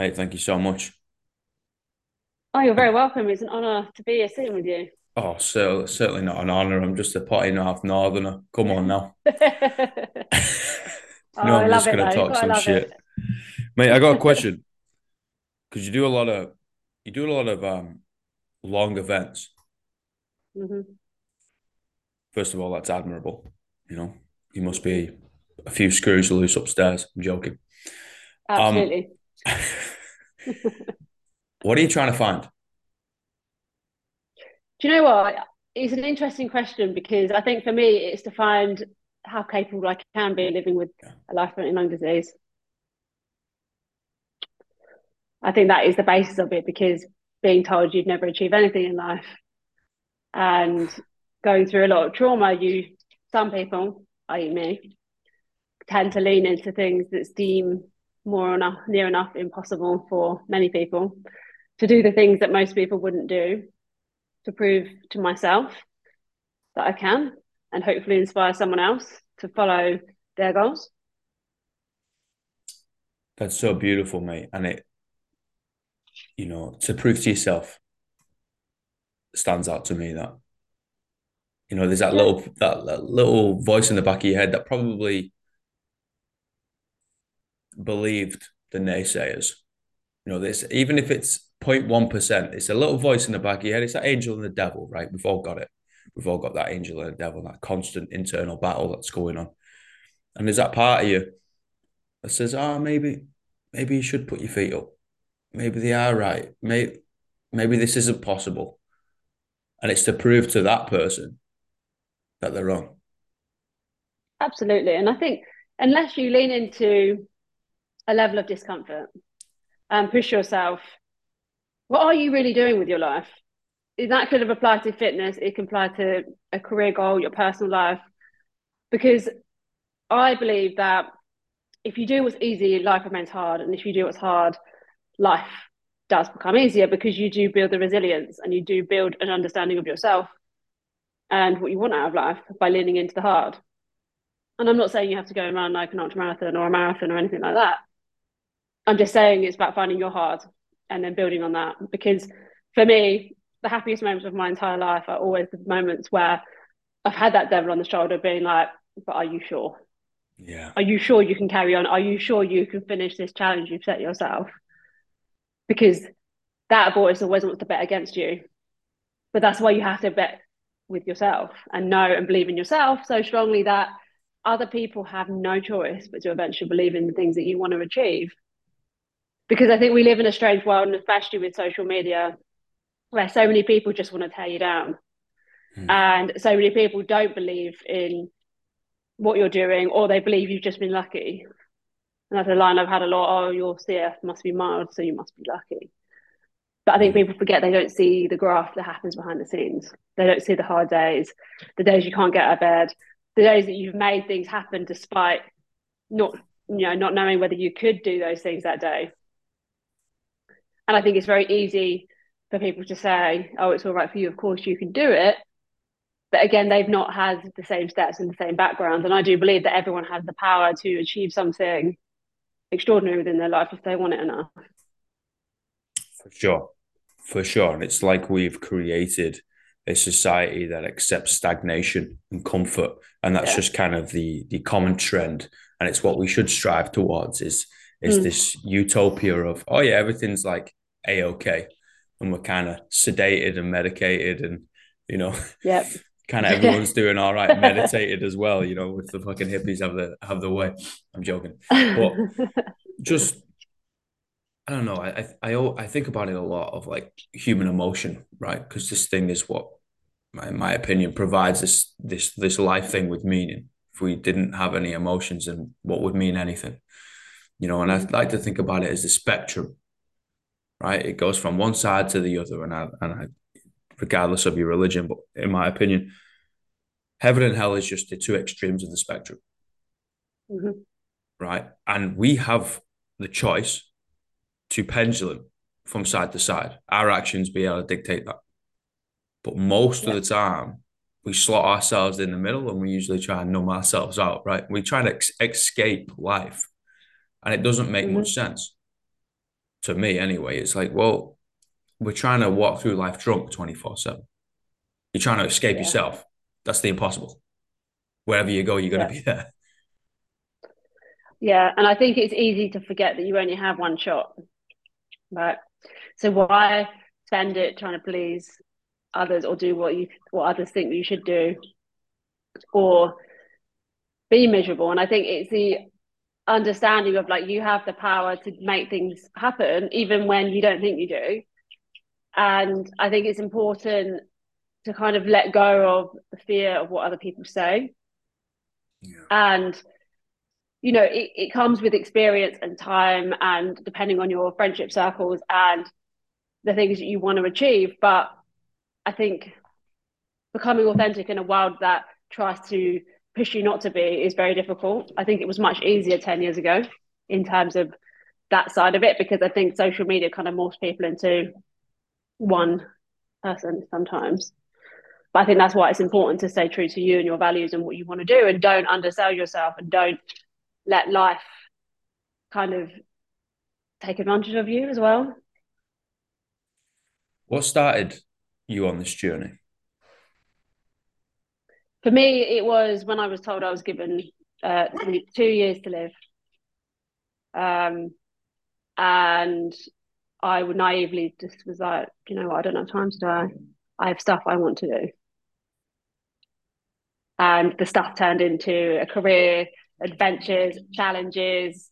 Mate, thank you so much. Oh, you're very welcome. It's an honour to be here sitting with you. Oh, so certainly not an honour. I'm just a potty half northerner. Come on now. Oh, No, I I'm just gonna talk some love it. shit. Mate, I got a question. Because you do a lot of you do a lot of um long events. hmm First of all, that's admirable. You know, you must be a few screws loose upstairs. I'm joking. Um, Absolutely. what are you trying to find? Do you know what? It's an interesting question because I think for me, it's to find how capable I can be living with a life-threatening lung disease. I think that is the basis of it because being told you'd never achieve anything in life and going through a lot of trauma, you, some people, i.e. me, tend to lean into things that seem more enough, near enough impossible for many people to do the things that most people wouldn't do to prove to myself that I can and hopefully inspire someone else to follow their goals. That's so beautiful, mate. And it, you know, to prove to yourself stands out to me that, you know, there's that Yeah. little that, that little voice in the back of your head that probably believed the naysayers. You know, this even if it's 0.1%, it's a little voice in the back of your head. It's that angel and the devil, right? We've all got it. We've all got that angel and the devil, that constant internal battle that's going on. And there's that part of you that says, oh, maybe, maybe you should put your feet up. Maybe they are right. Maybe, maybe this isn't possible. And it's to prove to that person that they're wrong. Absolutely. And I think unless you lean into a level of discomfort and push yourself, what are you really doing with your life? That could have applied to fitness, it can apply to a career goal, your personal life. Because I believe that if you do what's easy, life remains hard. And if you do what's hard, life does become easier because you do build the resilience and you do build an understanding of yourself and what you want out of life by leaning into the hard. And I'm not saying you have to go and run like an ultra marathon or a marathon or anything like that. I'm just saying it's about finding your hard and then building on that. Because for me, the happiest moments of my entire life are always the moments where I've had that devil on the shoulder being like, but are you sure? Yeah. Are you sure you can carry on? Are you sure you can finish this challenge you've set yourself? Because that voice always wants to bet against you. But that's why you have to bet with yourself and know and believe in yourself so strongly that other people have no choice but to eventually believe in the things that you want to achieve. Because I think we live in a strange world, and especially with social media, where so many people just want to tear you down. Hmm. And so many people don't believe in what you're doing, or they believe you've just been lucky. And that's a line I've had a lot. Oh, your CF must be mild, so you must be lucky. But I think people forget they don't see the graph that happens behind the scenes. They don't see the hard days, the days you can't get out of bed, the days that you've made things happen despite not, you know, not knowing whether you could do those things that day. And I think it's very easy for people to say, "Oh, it's all right for you. Of course, you can do it." But again, they've not had the same steps and the same background. And I do believe that everyone has the power to achieve something extraordinary within their life if they want it enough. For sure. For sure. And it's like we've created a society that accepts stagnation and comfort. And that's Yeah. just kind of the the common trend. And it's what we should strive towards is is Mm. this utopia of, oh yeah, everything's like a-okay. And we're kind of sedated and medicated and you know, Yep. kind of everyone's doing all right, meditated as well, you know, with the fucking hippies have the have the way. I'm joking. But just I don't know. I I I, think about it a lot of like human emotion, right? Because this thing is what, in my opinion, provides this this this life thing with meaning. If we didn't have any emotions, then what would mean anything? You know, and I mm-hmm. like to think about it as the spectrum, right? It goes from one side to the other, and I and I, regardless of your religion, but in my opinion, heaven and hell is just the two extremes of the spectrum, Mhm. right? And we have the choice to pendulum from side to side. Our actions be able to dictate that. But most Yeah. of the time, we slot ourselves in the middle and we usually try and numb ourselves out, right? We try to ex- escape life and it doesn't make Mhm. much sense. To me anyway. It's like, well, we're trying to walk through life drunk 24 7. You're trying to escape yeah. yourself. That's the impossible. Wherever you go, you're going to yeah. be there. Yeah. And I think it's easy to forget that you only have one shot. Right. So why spend it trying to please others or do what you what others think you should do or be miserable? And I think it's the understanding of like you have the power to make things happen even when you don't think you do. And i think it's important to kind of let go of the fear of what other people say. Yeah. and you know it, it comes with experience and time and depending on your friendship circles and the things that you want to achieve. But i think becoming authentic in a world that tries to push you not to be is very difficult i think it was much easier 10 years ago in terms of that side of it because i think social media kind of morphs people into one person sometimes. But I think that's why it's important to stay true to you and your values and what you want to do and don't undersell yourself and don't let life kind of take advantage of you as well. What started you on this journey? For me, it was when I was told I was given uh, two years to live. Um, and I would naively just was like, you know I don't have time to die. I have stuff I want to do. And the stuff turned into a career, adventures, challenges,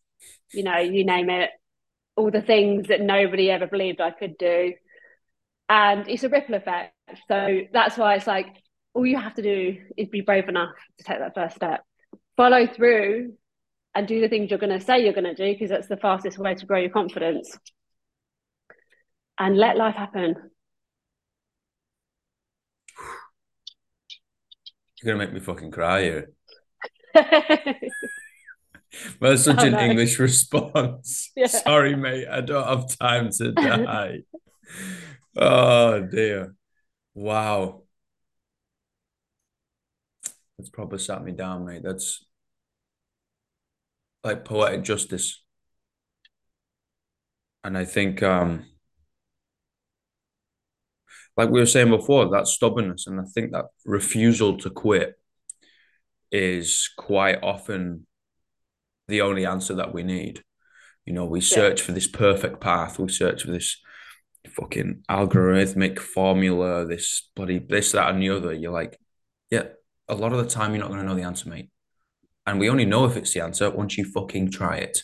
you know, you name it, all the things that nobody ever believed I could do. And it's a ripple effect. So that's why it's like all you have to do is be brave enough to take that first step. Follow through and do the things you're going to say you're going to do because that's the fastest way to grow your confidence and let life happen. You're gonna make me fucking cry here. That's such oh, an no. English response. Yeah. Sorry, mate. I don't have time to die. oh dear. Wow. That's probably sat me down, mate. That's like poetic justice. And I think um like we were saying before, that stubbornness and I think that refusal to quit is quite often the only answer that we need. You know, we search yeah. for this perfect path, we search for this fucking algorithmic formula, this bloody this, that, and the other. You're like, yeah, a lot of the time you're not going to know the answer, mate. And we only know if it's the answer once you fucking try it.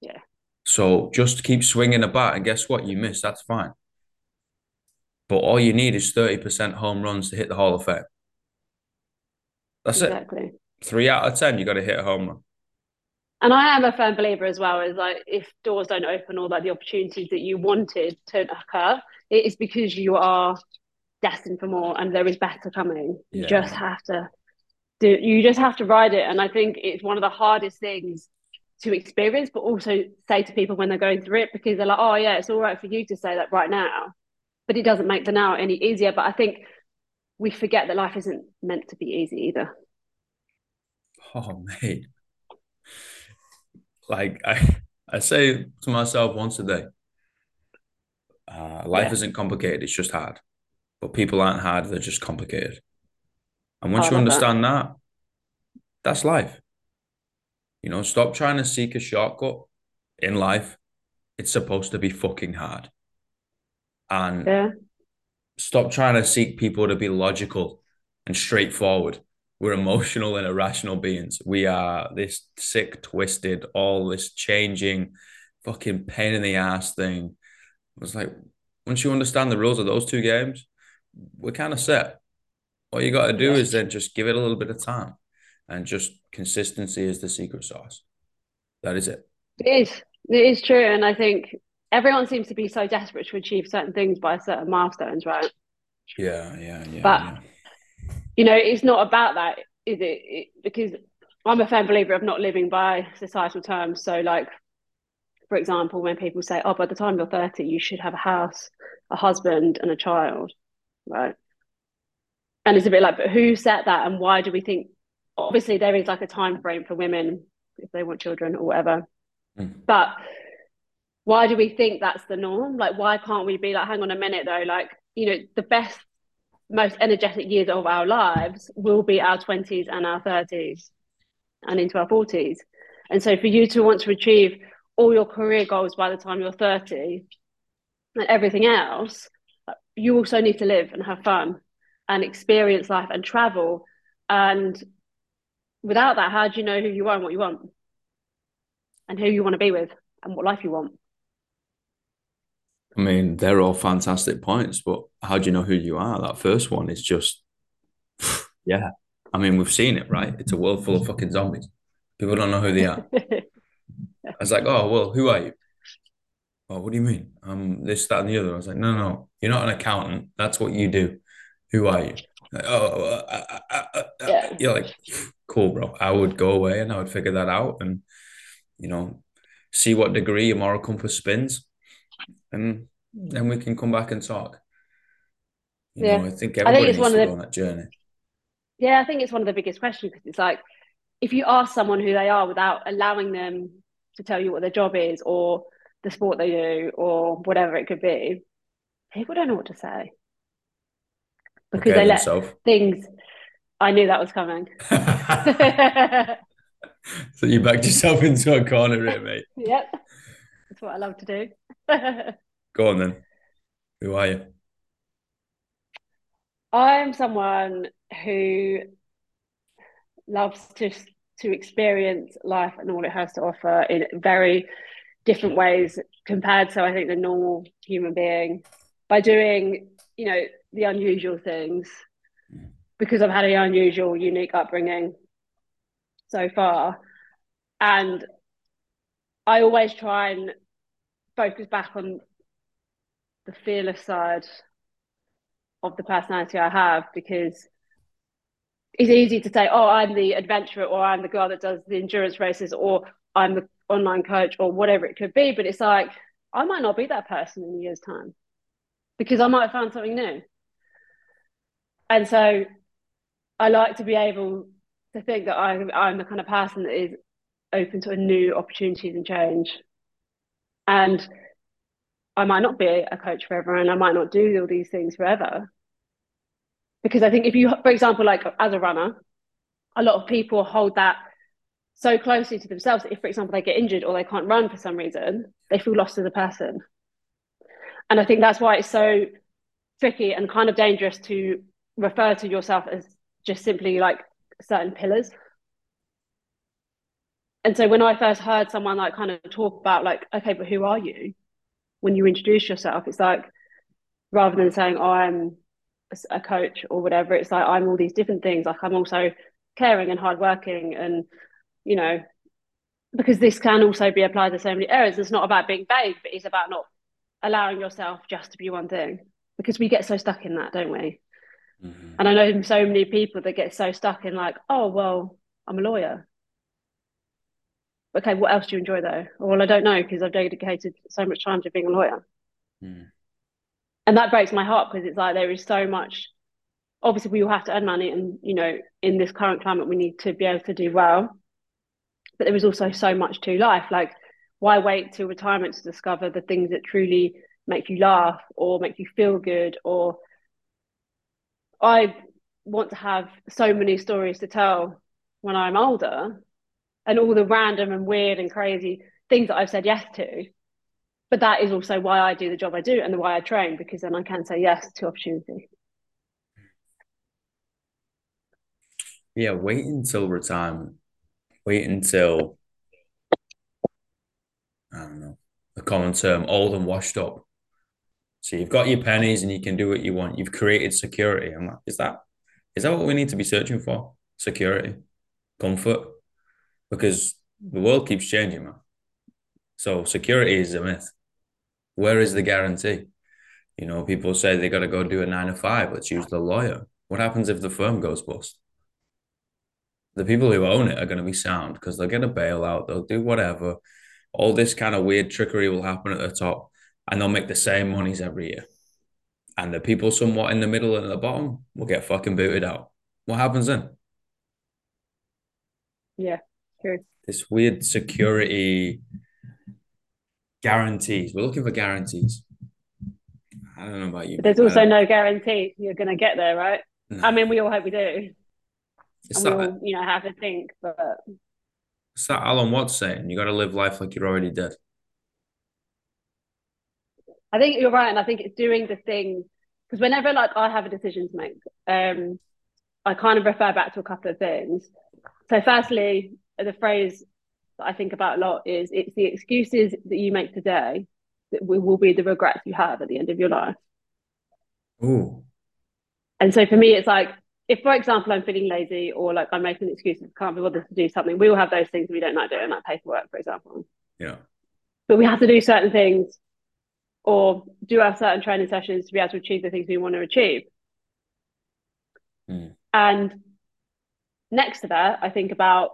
Yeah. So just keep swinging the bat, and guess what? You miss. That's fine. But all you need is 30% home runs to hit the Hall of Fame. That's exactly. it. Three out of 10, you got to hit a home run. And I am a firm believer as well, is like if doors don't open or like the opportunities that you wanted to occur, it is because you are destined for more and there is better coming. You just have to do you just have to ride it. And I think it's one of the hardest things to experience, but also say to people when they're going through it because they're like, oh yeah, it's all right for you to say that right now but it doesn't make the now any easier. But I think we forget that life isn't meant to be easy either. Oh, mate. Like I, I say to myself once a day, uh, life yeah. isn't complicated, it's just hard. But people aren't hard, they're just complicated. And once you understand that. that, that's life. You know, stop trying to seek a shortcut in life. It's supposed to be fucking hard and yeah. stop trying to seek people to be logical and straightforward. We're emotional and irrational beings. We are this sick, twisted, all this changing, fucking pain in the ass thing. It's like once you understand the rules of those two games, we're kind of set. All you got to do is then just give it a little bit of time, and just consistency is the secret sauce. That is it. It is. It is true, and I think everyone seems to be so desperate to achieve certain things by certain milestones, right? Yeah, yeah, yeah. But yeah. you know, it's not about that, is it? it? Because I'm a firm believer of not living by societal terms. So, like, for example, when people say, "Oh, by the time you're 30, you should have a house, a husband, and a child," right? And it's a bit like, but who set that, and why do we think? Obviously, there is like a time frame for women if they want children or whatever. Mm. But why do we think that's the norm? Like, why can't we be like, hang on a minute though? Like, you know, the best, most energetic years of our lives will be our 20s and our 30s and into our 40s. And so for you to want to achieve all your career goals by the time you're 30 and everything else, you also need to live and have fun and experience life and travel. And without that, how do you know who you are and what you want? And who you want to be with and what life you want? I mean, they're all fantastic points, but how do you know who you are? That first one is just, yeah. I mean, we've seen it, right? It's a world full of fucking zombies. People don't know who they are. I was like, oh, well, who are you? Oh, what do you mean? Um, this, that, and the other. I was like, no, no, you're not an accountant. That's what you do. Who are you? Like, oh, uh, uh, uh, uh, uh yeah. you're like, cool, bro. I would go away and I would figure that out and, you know, see what degree your moral compass spins and then we can come back and talk. You yeah, know, I think everybody I think it's needs one to of the, go on that journey. Yeah, I think it's one of the biggest questions because it's like if you ask someone who they are without allowing them to tell you what their job is or the sport they do or whatever it could be, people don't know what to say because okay, they let things. I knew that was coming. so you backed yourself into a corner, here, mate. yep, that's what I love to do. Go on then. Who are you? I'm someone who loves to to experience life and all it has to offer in very different ways compared to I think the normal human being by doing you know the unusual things. Because I've had an unusual unique upbringing so far. And I always try and focus back on the fearless side of the personality I have because it's easy to say, oh, I'm the adventurer or I'm the girl that does the endurance races or I'm the online coach or whatever it could be. But it's like, I might not be that person in a year's time because I might have found something new. And so I like to be able to think that I'm, I'm the kind of person that is open to new opportunities and change. And I might not be a coach forever and I might not do all these things forever. Because I think if you, for example, like as a runner, a lot of people hold that so closely to themselves that if, for example, they get injured or they can't run for some reason, they feel lost as a person. And I think that's why it's so tricky and kind of dangerous to refer to yourself as just simply like certain pillars. And so when I first heard someone like kind of talk about like, okay, but who are you? when you introduce yourself, it's like rather than saying, oh, I'm a coach or whatever, it's like I'm all these different things. Like I'm also caring and hardworking and, you know, because this can also be applied to so many areas. It's not about being vague, but it's about not allowing yourself just to be one thing because we get so stuck in that, don't we? Mm-hmm. And I know so many people that get so stuck in like, oh, well, I'm a lawyer okay, what else do you enjoy though? Well, I don't know because I've dedicated so much time to being a lawyer. Mm. And that breaks my heart because it's like there is so much. Obviously, we all have to earn money, and you know, in this current climate, we need to be able to do well. But there is also so much to life. Like, why wait till retirement to discover the things that truly make you laugh or make you feel good? Or I want to have so many stories to tell when I'm older and all the random and weird and crazy things that I've said yes to. But that is also why I do the job I do and the why I train, because then I can say yes to opportunity. Yeah, wait until retirement. Wait until I don't know the common term, old and washed up. So you've got your pennies and you can do what you want. You've created security. I'm like, is that is that what we need to be searching for? Security, comfort because the world keeps changing, man. So security is a myth. Where is the guarantee? You know, people say they got to go do a nine to five. Let's use the lawyer. What happens if the firm goes bust? The people who own it are going to be sound because they'll get a bailout. They'll do whatever. All this kind of weird trickery will happen at the top, and they'll make the same monies every year. And the people somewhat in the middle and at the bottom will get fucking booted out. What happens then? Yeah. True. This weird security Guarantees. We're looking for guarantees. I don't know about you. But there's also uh, no guarantee you're going to get there, right? No. I mean, we all hope we do. It's and that, you know, have to think, but it's that Alan Watts saying, you got to live life like you're already dead. I think you're right, and I think it's doing the things because whenever like I have a decision to make, um, I kind of refer back to a couple of things. So, firstly, the phrase that I think about a lot is it's the excuses that you make today that will be the regrets you have at the end of your life. Ooh. And so for me, it's like if, for example, I'm feeling lazy or like I'm making excuses, can't be bothered to do something. We all have those things we don't like doing, like paperwork, for example. Yeah. But we have to do certain things or do our certain training sessions to be able to achieve the things we want to achieve. Mm. And next to that, I think about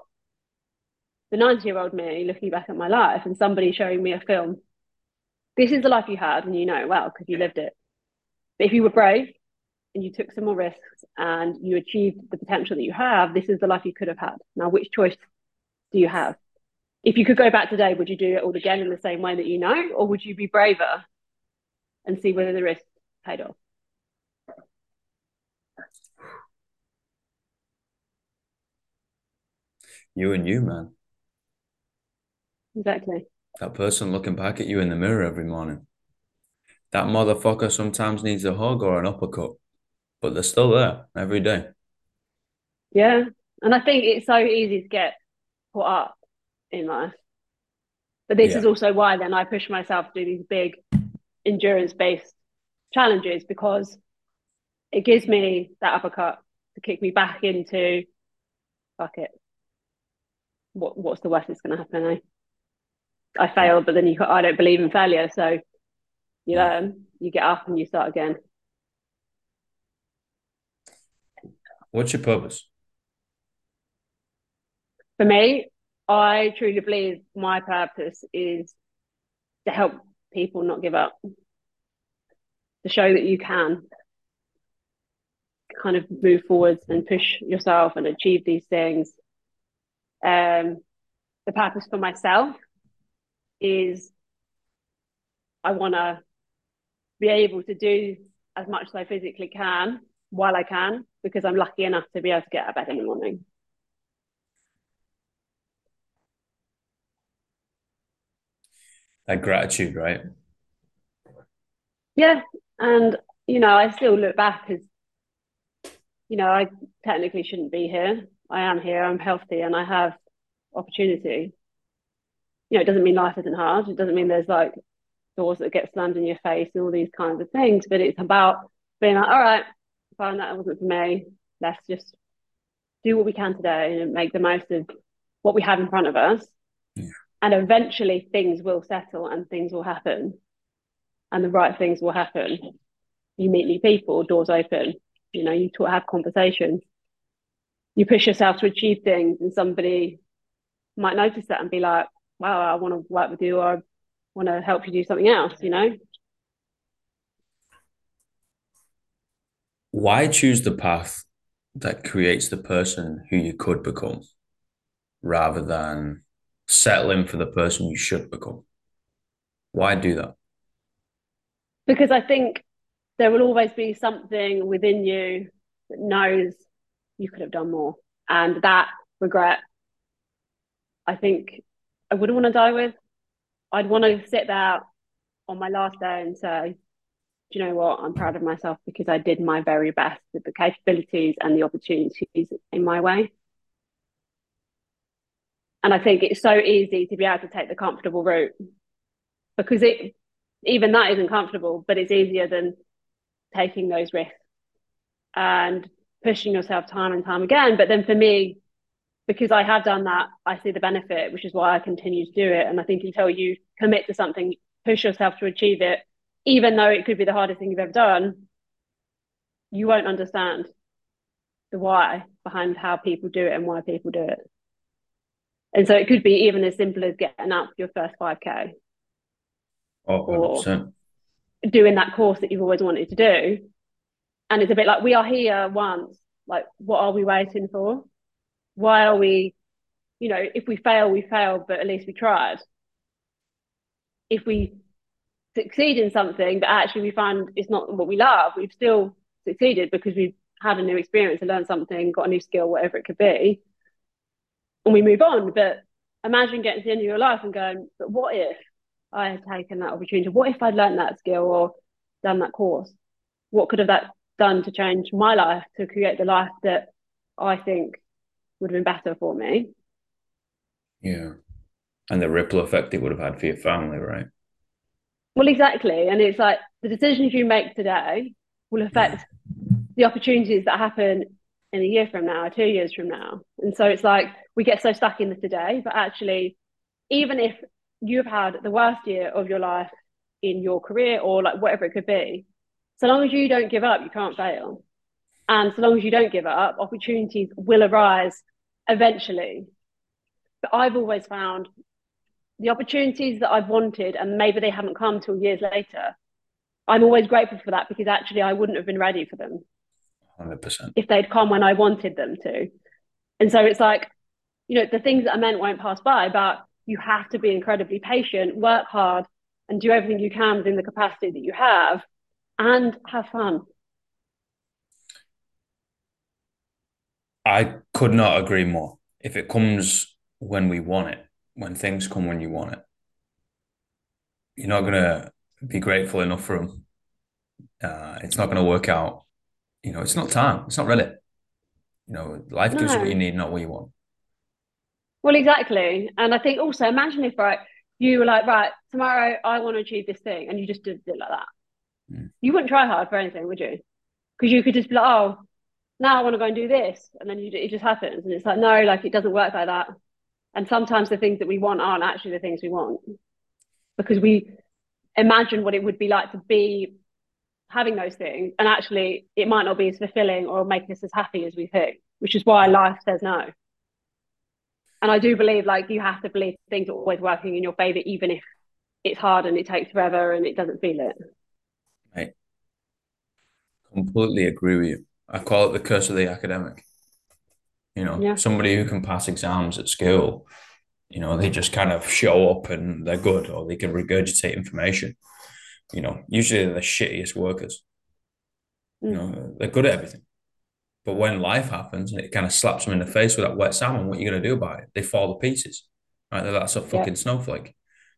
the 90 year old me looking back at my life and somebody showing me a film. This is the life you had, and you know it well because you lived it. But if you were brave and you took some more risks and you achieved the potential that you have, this is the life you could have had. Now, which choice do you have? If you could go back today, would you do it all again in the same way that you know, or would you be braver and see whether the risk paid off? You and you, man. Exactly. That person looking back at you in the mirror every morning. That motherfucker sometimes needs a hug or an uppercut, but they're still there every day. Yeah. And I think it's so easy to get caught up in life. But this Yeah. is also why then I push myself to do these big endurance based challenges because it gives me that uppercut to kick me back into fuck it. What what's the worst that's gonna happen? Eh? I failed, but then you I don't believe in failure, so you learn, you get up and you start again. What's your purpose? For me, I truly believe my purpose is to help people not give up, to show that you can kind of move forwards and push yourself and achieve these things. Um, the purpose for myself is I want to be able to do as much as I physically can while I can because I'm lucky enough to be able to get out of bed in the morning. That gratitude, right? Yeah, and you know, I still look back as you know, I technically shouldn't be here. I am here. I'm healthy, and I have opportunity. You know, it doesn't mean life isn't hard. It doesn't mean there's like doors that get slammed in your face and all these kinds of things. But it's about being like, all right, fine, that wasn't for me. Let's just do what we can today and make the most of what we have in front of us. Yeah. And eventually, things will settle and things will happen, and the right things will happen. You meet new people, doors open. You know, you talk, have conversations. You push yourself to achieve things, and somebody might notice that and be like, "Wow, I want to work with you," or "I want to help you do something else." You know, Why choose the path that creates the person who you could become rather than settling for the person you should become? Why do that? because I think there will always be something within you that knows you could have done more, and that regret, I think, I wouldn't want to die with. I'd want to sit there on my last day and say, do you know what? I'm proud of myself because I did my very best with the capabilities and the opportunities in my way. And I think it's so easy to be able to take the comfortable route because it even that isn't comfortable, but it's easier than taking those risks and pushing yourself time and time again. But then for me, because I have done that, I see the benefit, which is why I continue to do it. And I think until you commit to something, push yourself to achieve it, even though it could be the hardest thing you've ever done, you won't understand the why behind how people do it and why people do it. And so it could be even as simple as getting up your first 5K, Oh, 100%. doing that course that you've always wanted to do. And it's a bit like we are here once. Like, what are we waiting for? Why are we, you know, if we fail, we fail, but at least we tried. if we succeed in something, but actually we find it's not what we love, we've still succeeded because we've had a new experience and learned something, got a new skill, whatever it could be, and we move on. But imagine getting to the end of your life and going, but what if I had taken that opportunity? What if I'd learned that skill or done that course? What could have that done to change my life to create the life that I think would have been better for me? Yeah. And the ripple effect it would have had for your family, right? Well, exactly. And it's like the decisions you make today will affect the opportunities that happen in a year from now, two years from now. And so it's like we get so stuck in the today, but actually, even if you've had the worst year of your life in your career or like whatever it could be, so long as you don't give up, you can't fail. And so long as you don't give up, opportunities will arise eventually. But I've always found the opportunities that I've wanted, and maybe they haven't come till years later, I'm always grateful for that because actually I wouldn't have been ready for them. 100%. If they'd come when I wanted them to. And so it's like, you know, the things that I meant won't pass by, but you have to be incredibly patient, work hard, and do everything you can within the capacity that you have and have fun. I could not agree more. If it comes when we want it, when things come when you want it, you're not going to be grateful enough for them. Uh, it's not going to work out. You know, it's not time. It's not ready. You know, life gives no. what you need, not what you want. Well, exactly. And I think also imagine if right, you were like, right, tomorrow I want to achieve this thing, and you just did it like that. Mm. You wouldn't try hard for anything, would you? Because you could just be like, oh, now I want to go and do this, and then you, it just happens, and it's like, no, like it doesn't work like that. And sometimes the things that we want aren't actually the things we want, because we imagine what it would be like to be having those things, and actually it might not be as fulfilling or make us as happy as we think, which is why life says no. And I do believe, like, you have to believe things are always working in your favor, even if it's hard and it takes forever and it doesn't feel it. Right. Completely agree with you. I call it the curse of the academic. You know, yeah. somebody who can pass exams at school, you know, they just kind of show up and they're good or they can regurgitate information. You know, usually they're the shittiest workers. Mm. You know, they're good at everything. But when life happens and it kind of slaps them in the face with that wet salmon, what are you going to do about it? They fall to pieces. Right? That's a fucking snowflake.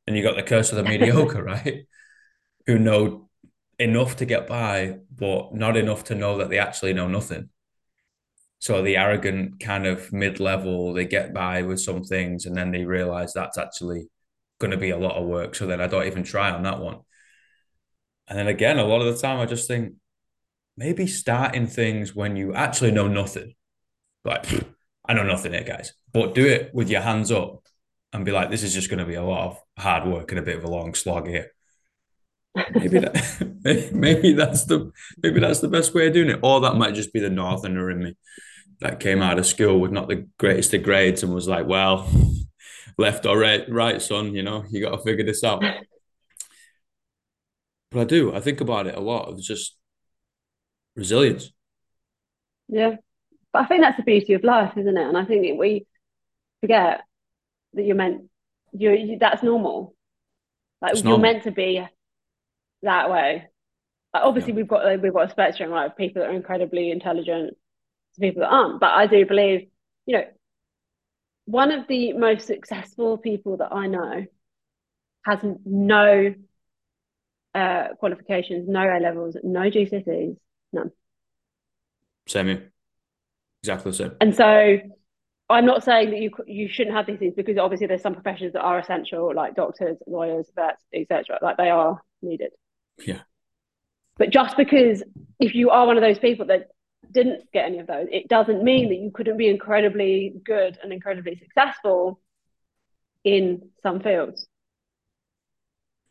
And you got the curse of the mediocre, right? Who know enough to get by, but not enough to know that they actually know nothing. So the arrogant kind of mid level, they get by with some things and then they realize that's actually going to be a lot of work. So then I don't even try on that one. And then again, a lot of the time I just think maybe starting things when you actually know nothing. Like, I know nothing here, guys, but do it with your hands up and be like, this is just going to be a lot of hard work and a bit of a long slog here maybe that maybe that's the maybe that's the best way of doing it or that might just be the northerner in me that came out of school with not the greatest of grades and was like well left or right right son you know you got to figure this out but i do i think about it a lot of just resilience yeah but i think that's the beauty of life isn't it and i think we forget that you're meant you're you, that's normal like it's you're normal. meant to be that way. Like obviously, yeah. we've got we've got a spectrum right, of people that are incredibly intelligent to people that aren't. But I do believe, you know, one of the most successful people that I know has no uh, qualifications, no A levels, no GCSEs, none. Same here. Exactly the same. And so I'm not saying that you you shouldn't have these things because obviously there's some professions that are essential, like doctors, lawyers, vets, etc. Like they are needed. Yeah. But just because if you are one of those people that didn't get any of those, it doesn't mean that you couldn't be incredibly good and incredibly successful in some fields.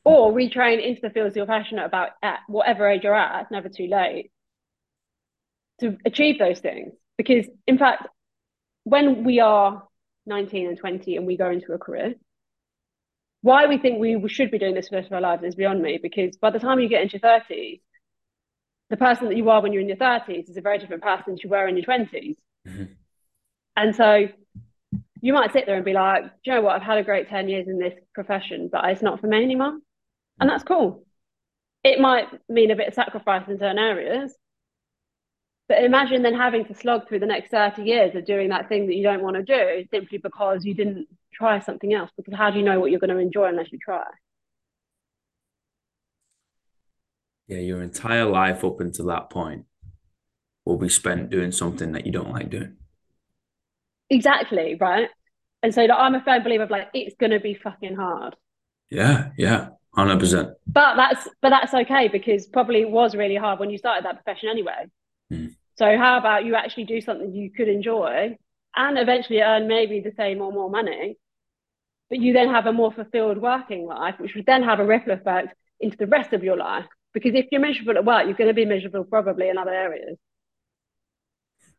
Or retrain into the fields you're passionate about at whatever age you're at, it's never too late to achieve those things. Because in fact, when we are 19 and 20 and we go into a career, why we think we should be doing this for the rest of our lives is beyond me because by the time you get into your 30s, the person that you are when you're in your 30s is a very different person than you were in your 20s. Mm-hmm. And so you might sit there and be like, do you know what? I've had a great 10 years in this profession, but it's not for me anymore. And that's cool. It might mean a bit of sacrifice in certain areas. But imagine then having to slog through the next 30 years of doing that thing that you don't want to do simply because you didn't try something else. Because how do you know what you're going to enjoy unless you try? Yeah, your entire life up until that point will be spent doing something that you don't like doing. Exactly, right? And so like, I'm a firm believer of like it's gonna be fucking hard. Yeah, yeah, hundred percent. But that's but that's okay because probably it was really hard when you started that profession anyway. Hmm. So how about you actually do something you could enjoy and eventually earn maybe the same or more money, but you then have a more fulfilled working life, which would then have a ripple effect into the rest of your life. Because if you're miserable at work, you're going to be miserable probably in other areas.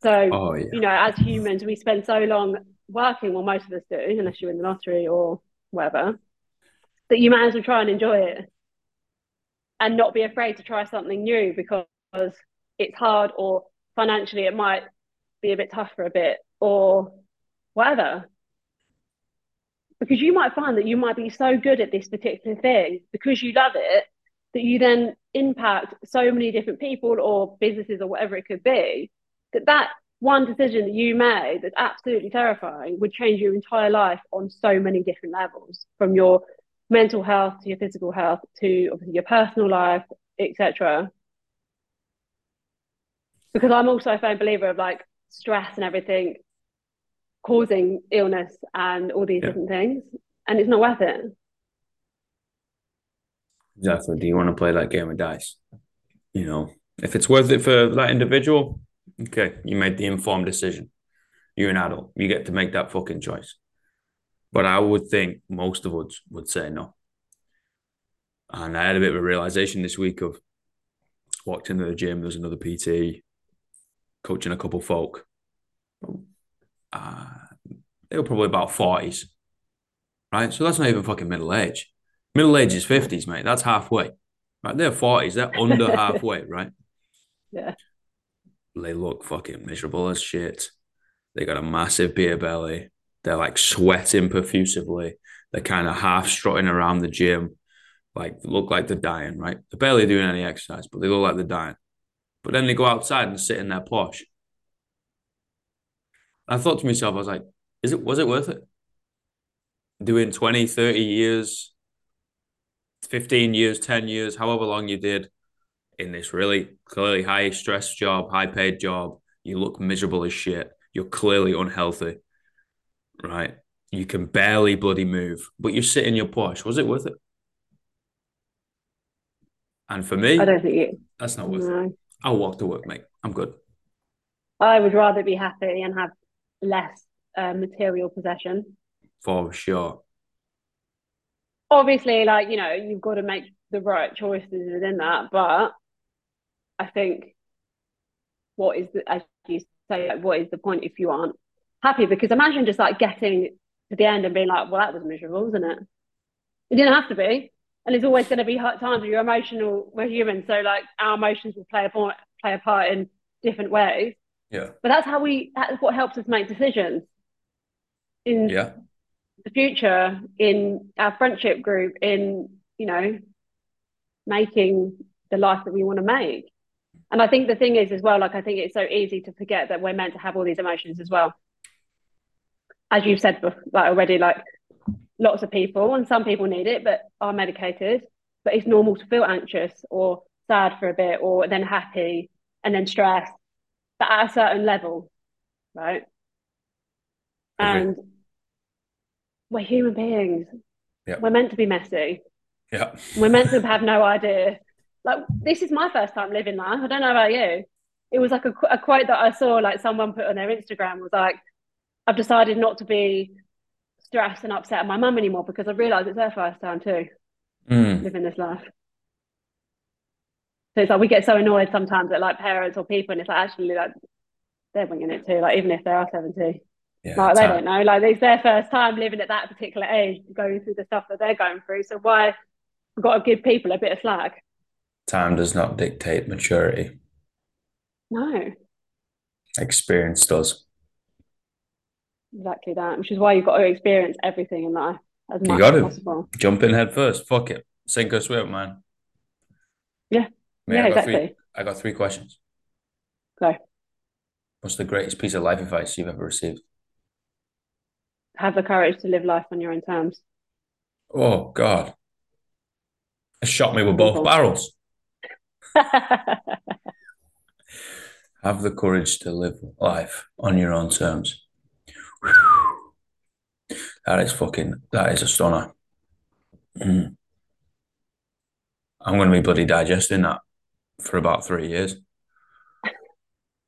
So, Oh yeah. you know, as humans, we spend so long working, well, most of us do, unless you win the lottery or whatever, that you might as well try and enjoy it and not be afraid to try something new because it's hard or financially it might be a bit tough for a bit or whatever. Because you might find that you might be so good at this particular thing because you love it that you then impact so many different people or businesses or whatever it could be that that one decision that you made that's absolutely terrifying would change your entire life on so many different levels from your mental health to your physical health to obviously your personal life etc because i'm also a firm believer of like stress and everything causing illness and all these Yeah. different things and it's not worth it Exactly. Do you want to play that game of dice? You know, if it's worth it for that individual, okay, you made the informed decision. You're an adult. You get to make that fucking choice. But I would think most of us would say no. And I had a bit of a realization this week of walked into the gym, there's another PT coaching a couple folk. Uh, they were probably about 40s. Right? So that's not even fucking middle age. Middle age is 50s, mate. That's halfway. Right? They're 40s. They're under halfway, right? yeah They look fucking miserable as shit. They got a massive beer belly. They're like sweating profusively. They're kind of half strutting around the gym, like look like they're dying, right? They're barely doing any exercise, but they look like they're dying. But then they go outside and sit in their Porsche. I thought to myself, I was like, is it was it worth it? Doing 20, 30 years, 15 years, 10 years, however long you did in this really clearly high stress job, high paid job, you look miserable as shit. You're clearly unhealthy, right? You can barely bloody move, but you sit in your Porsche. Was it worth it? And for me, i don't think it that's not worth it. I'll walk to work, mate. I'm good. I would rather be happy and have less uh, material possession. For sure. Obviously, like, you know, you've got to make the right choices within that. But I think what is the, as you say, like, what is the point if you aren't happy? Because imagine just like getting to the end and being like, well, that was miserable, wasn't it? It didn't have to be. And there's always going to be hard times where you're emotional, we're human. So, like, our emotions will play a part, play a part in different ways. Yeah. But that's how we, that's what helps us make decisions in Yeah. The future, in our friendship group, in, you know, making the life that we want to make. And I think the thing is, as well, like, I think it's so easy to forget that we're meant to have all these emotions as well. As you've said bef- like already, like, lots of people, and some people need it, but are medicated. But it's normal to feel anxious or sad for a bit, or then happy and then stressed, but at a certain level, right? And we're human beings. Yeah. We're meant to be messy. Yeah. We're meant to have no idea. Like this is my first time living life. I don't know about you. It was like a, a quote that I saw, like someone put on their Instagram was like, "I've decided not to be stressed and upset at my mum anymore because I realised it's her first time too Mm. living this life." So it's like we get so annoyed sometimes at like parents or people, and it's like actually like they're winging it too. Like even if they are seventy, Yeah. like they don't know. Like it's their first time living at that particular age, going through the stuff that they're going through. So why we've got to give people a bit of slack? time does not dictate maturity. No, Experience does. exactly that. Which is why you've got to experience everything in life as You much got as possible. Jump in head first. Fuck it. sink or swim, man. Yeah. Mate, yeah, I got exactly. three. I got three questions. Go. What's the greatest piece of life advice you've ever received? Have the courage to live life on your own terms. Oh God. It shot me with both barrels. Have the courage to live life on your own terms. That is fucking, that is a stunner. Mm. I'm going to be bloody digesting that for about three years.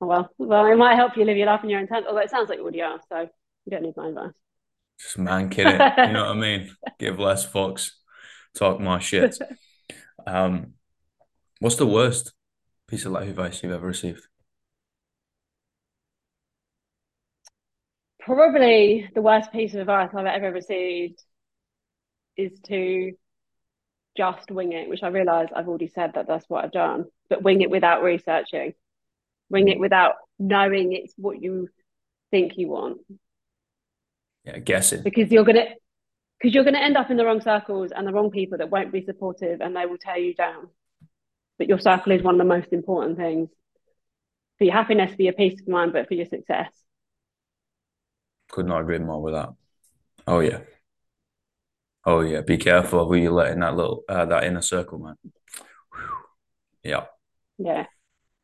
well, well, it might help you live your life on your own terms. Although it sounds like you already are, so you don't need my advice. Just man kid it. You know what I mean? Give less fucks, talk more shit. Um, what's the worst piece of life advice you've ever received? Probably the worst piece of advice I've ever received is to just wing it, which I realise I've already said that that's what I've done, but wing it without researching, wing it without knowing it's what you think you want, Yeah, guessing. because you're gonna because you're gonna end up in the wrong circles and the wrong people that won't be supportive and they will tear you down. But your circle is one of the most important things for your happiness, for your peace of mind, but for your success. Could not agree more with that. Oh yeah. Oh yeah. Be careful of who you let in that little uh, that inner circle, man. Yeah. Yeah.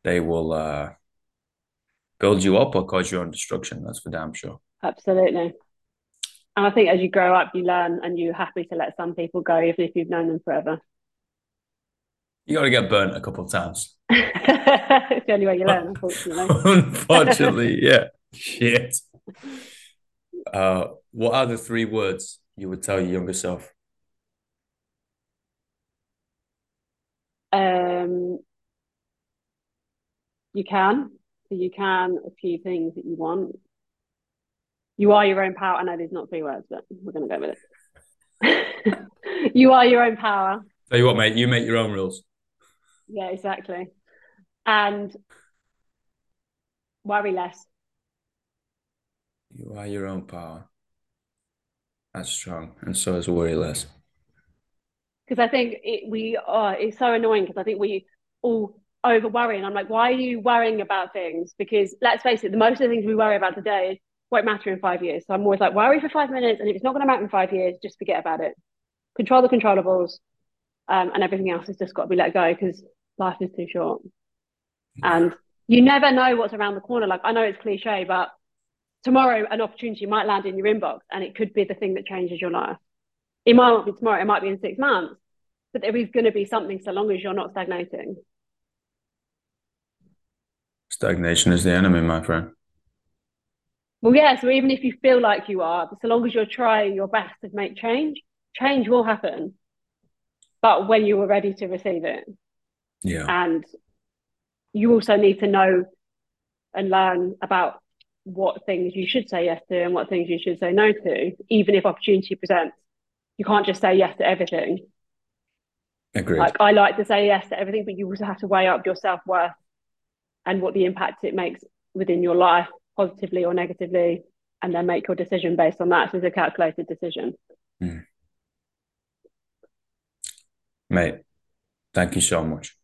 They will uh build you up or cause your own destruction, that's for damn sure. Absolutely. And I think as you grow up, you learn and you're happy to let some people go, even if you've known them forever. You gotta get burnt a couple of times. it's the only way you learn, unfortunately. Unfortunately, yeah. Shit. Uh, what are the three words you would tell your younger self? Um, you can. So you can achieve things that you want. You are your own power. I know there's not three words, but we're going to go with it. you are your own power. Tell you what, mate, you make your own rules. Yeah, exactly. And worry less. You are your own power. That's strong. And so is worry less. because I think it, we are. It's so annoying because I think we all over worry, and I'm like, why are you worrying about things? Because let's face it, the most of the things we worry about today won't matter in five years. So I'm always like, worry for five minutes, and if it's not going to matter in five years, just forget about it. Control the controllables, um, and everything else has just got to be let go because life is too short, and you never know what's around the corner. Like I know it's cliche, but tomorrow an opportunity might land in your inbox, and it could be the thing that changes your life. It might not be tomorrow, it might be in six months, but there is going to be something so long as you're not stagnating. Stagnation is the enemy, my friend. Well, yeah, so even if you feel like you are, so long as you're trying your best to make change, change will happen. But when you are ready to receive it, Yeah. and you also need to know and learn about what things you should say yes to and what things you should say no to, even if opportunity presents. You can't just say yes to everything. Agreed. Like I like to say yes to everything, but you also have to weigh up your self worth and what the impact it makes within your life, positively or negatively, and then make your decision based on that. So it's a calculated decision. Hmm. Mate, thank you so much.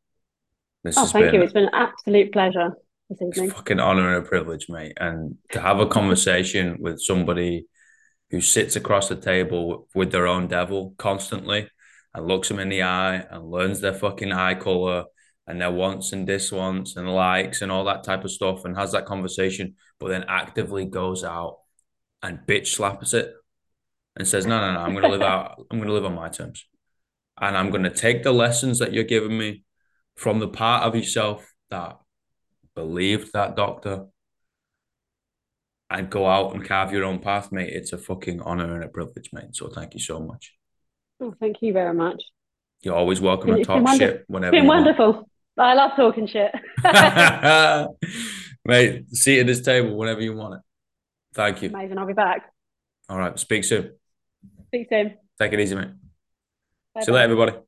This Oh, thank been you. It's been an absolute pleasure this evening. it's a fucking honor and a privilege, mate. And to have a conversation with somebody who sits across the table with their own devil constantly and looks them in the eye and learns their fucking eye color and their wants and diswants and likes and all that type of stuff and has that conversation, but then actively goes out and bitch slaps it and says, No, no, no, I'm gonna live out, I'm gonna live on my terms. And I'm gonna take the lessons that you're giving me from the part of yourself that believed that doctor and go out and carve your own path, mate. It's a fucking honor and a privilege, mate. So thank you so much. Oh, thank you very much. You're always welcome to talk wonder- shit whenever It's been you want. I love talking shit. mate, seat at this table whenever you want it. Thank you. Amazing. I'll be back. All right, speak soon. Speak soon. Take it easy, mate. Bye See you later, everybody.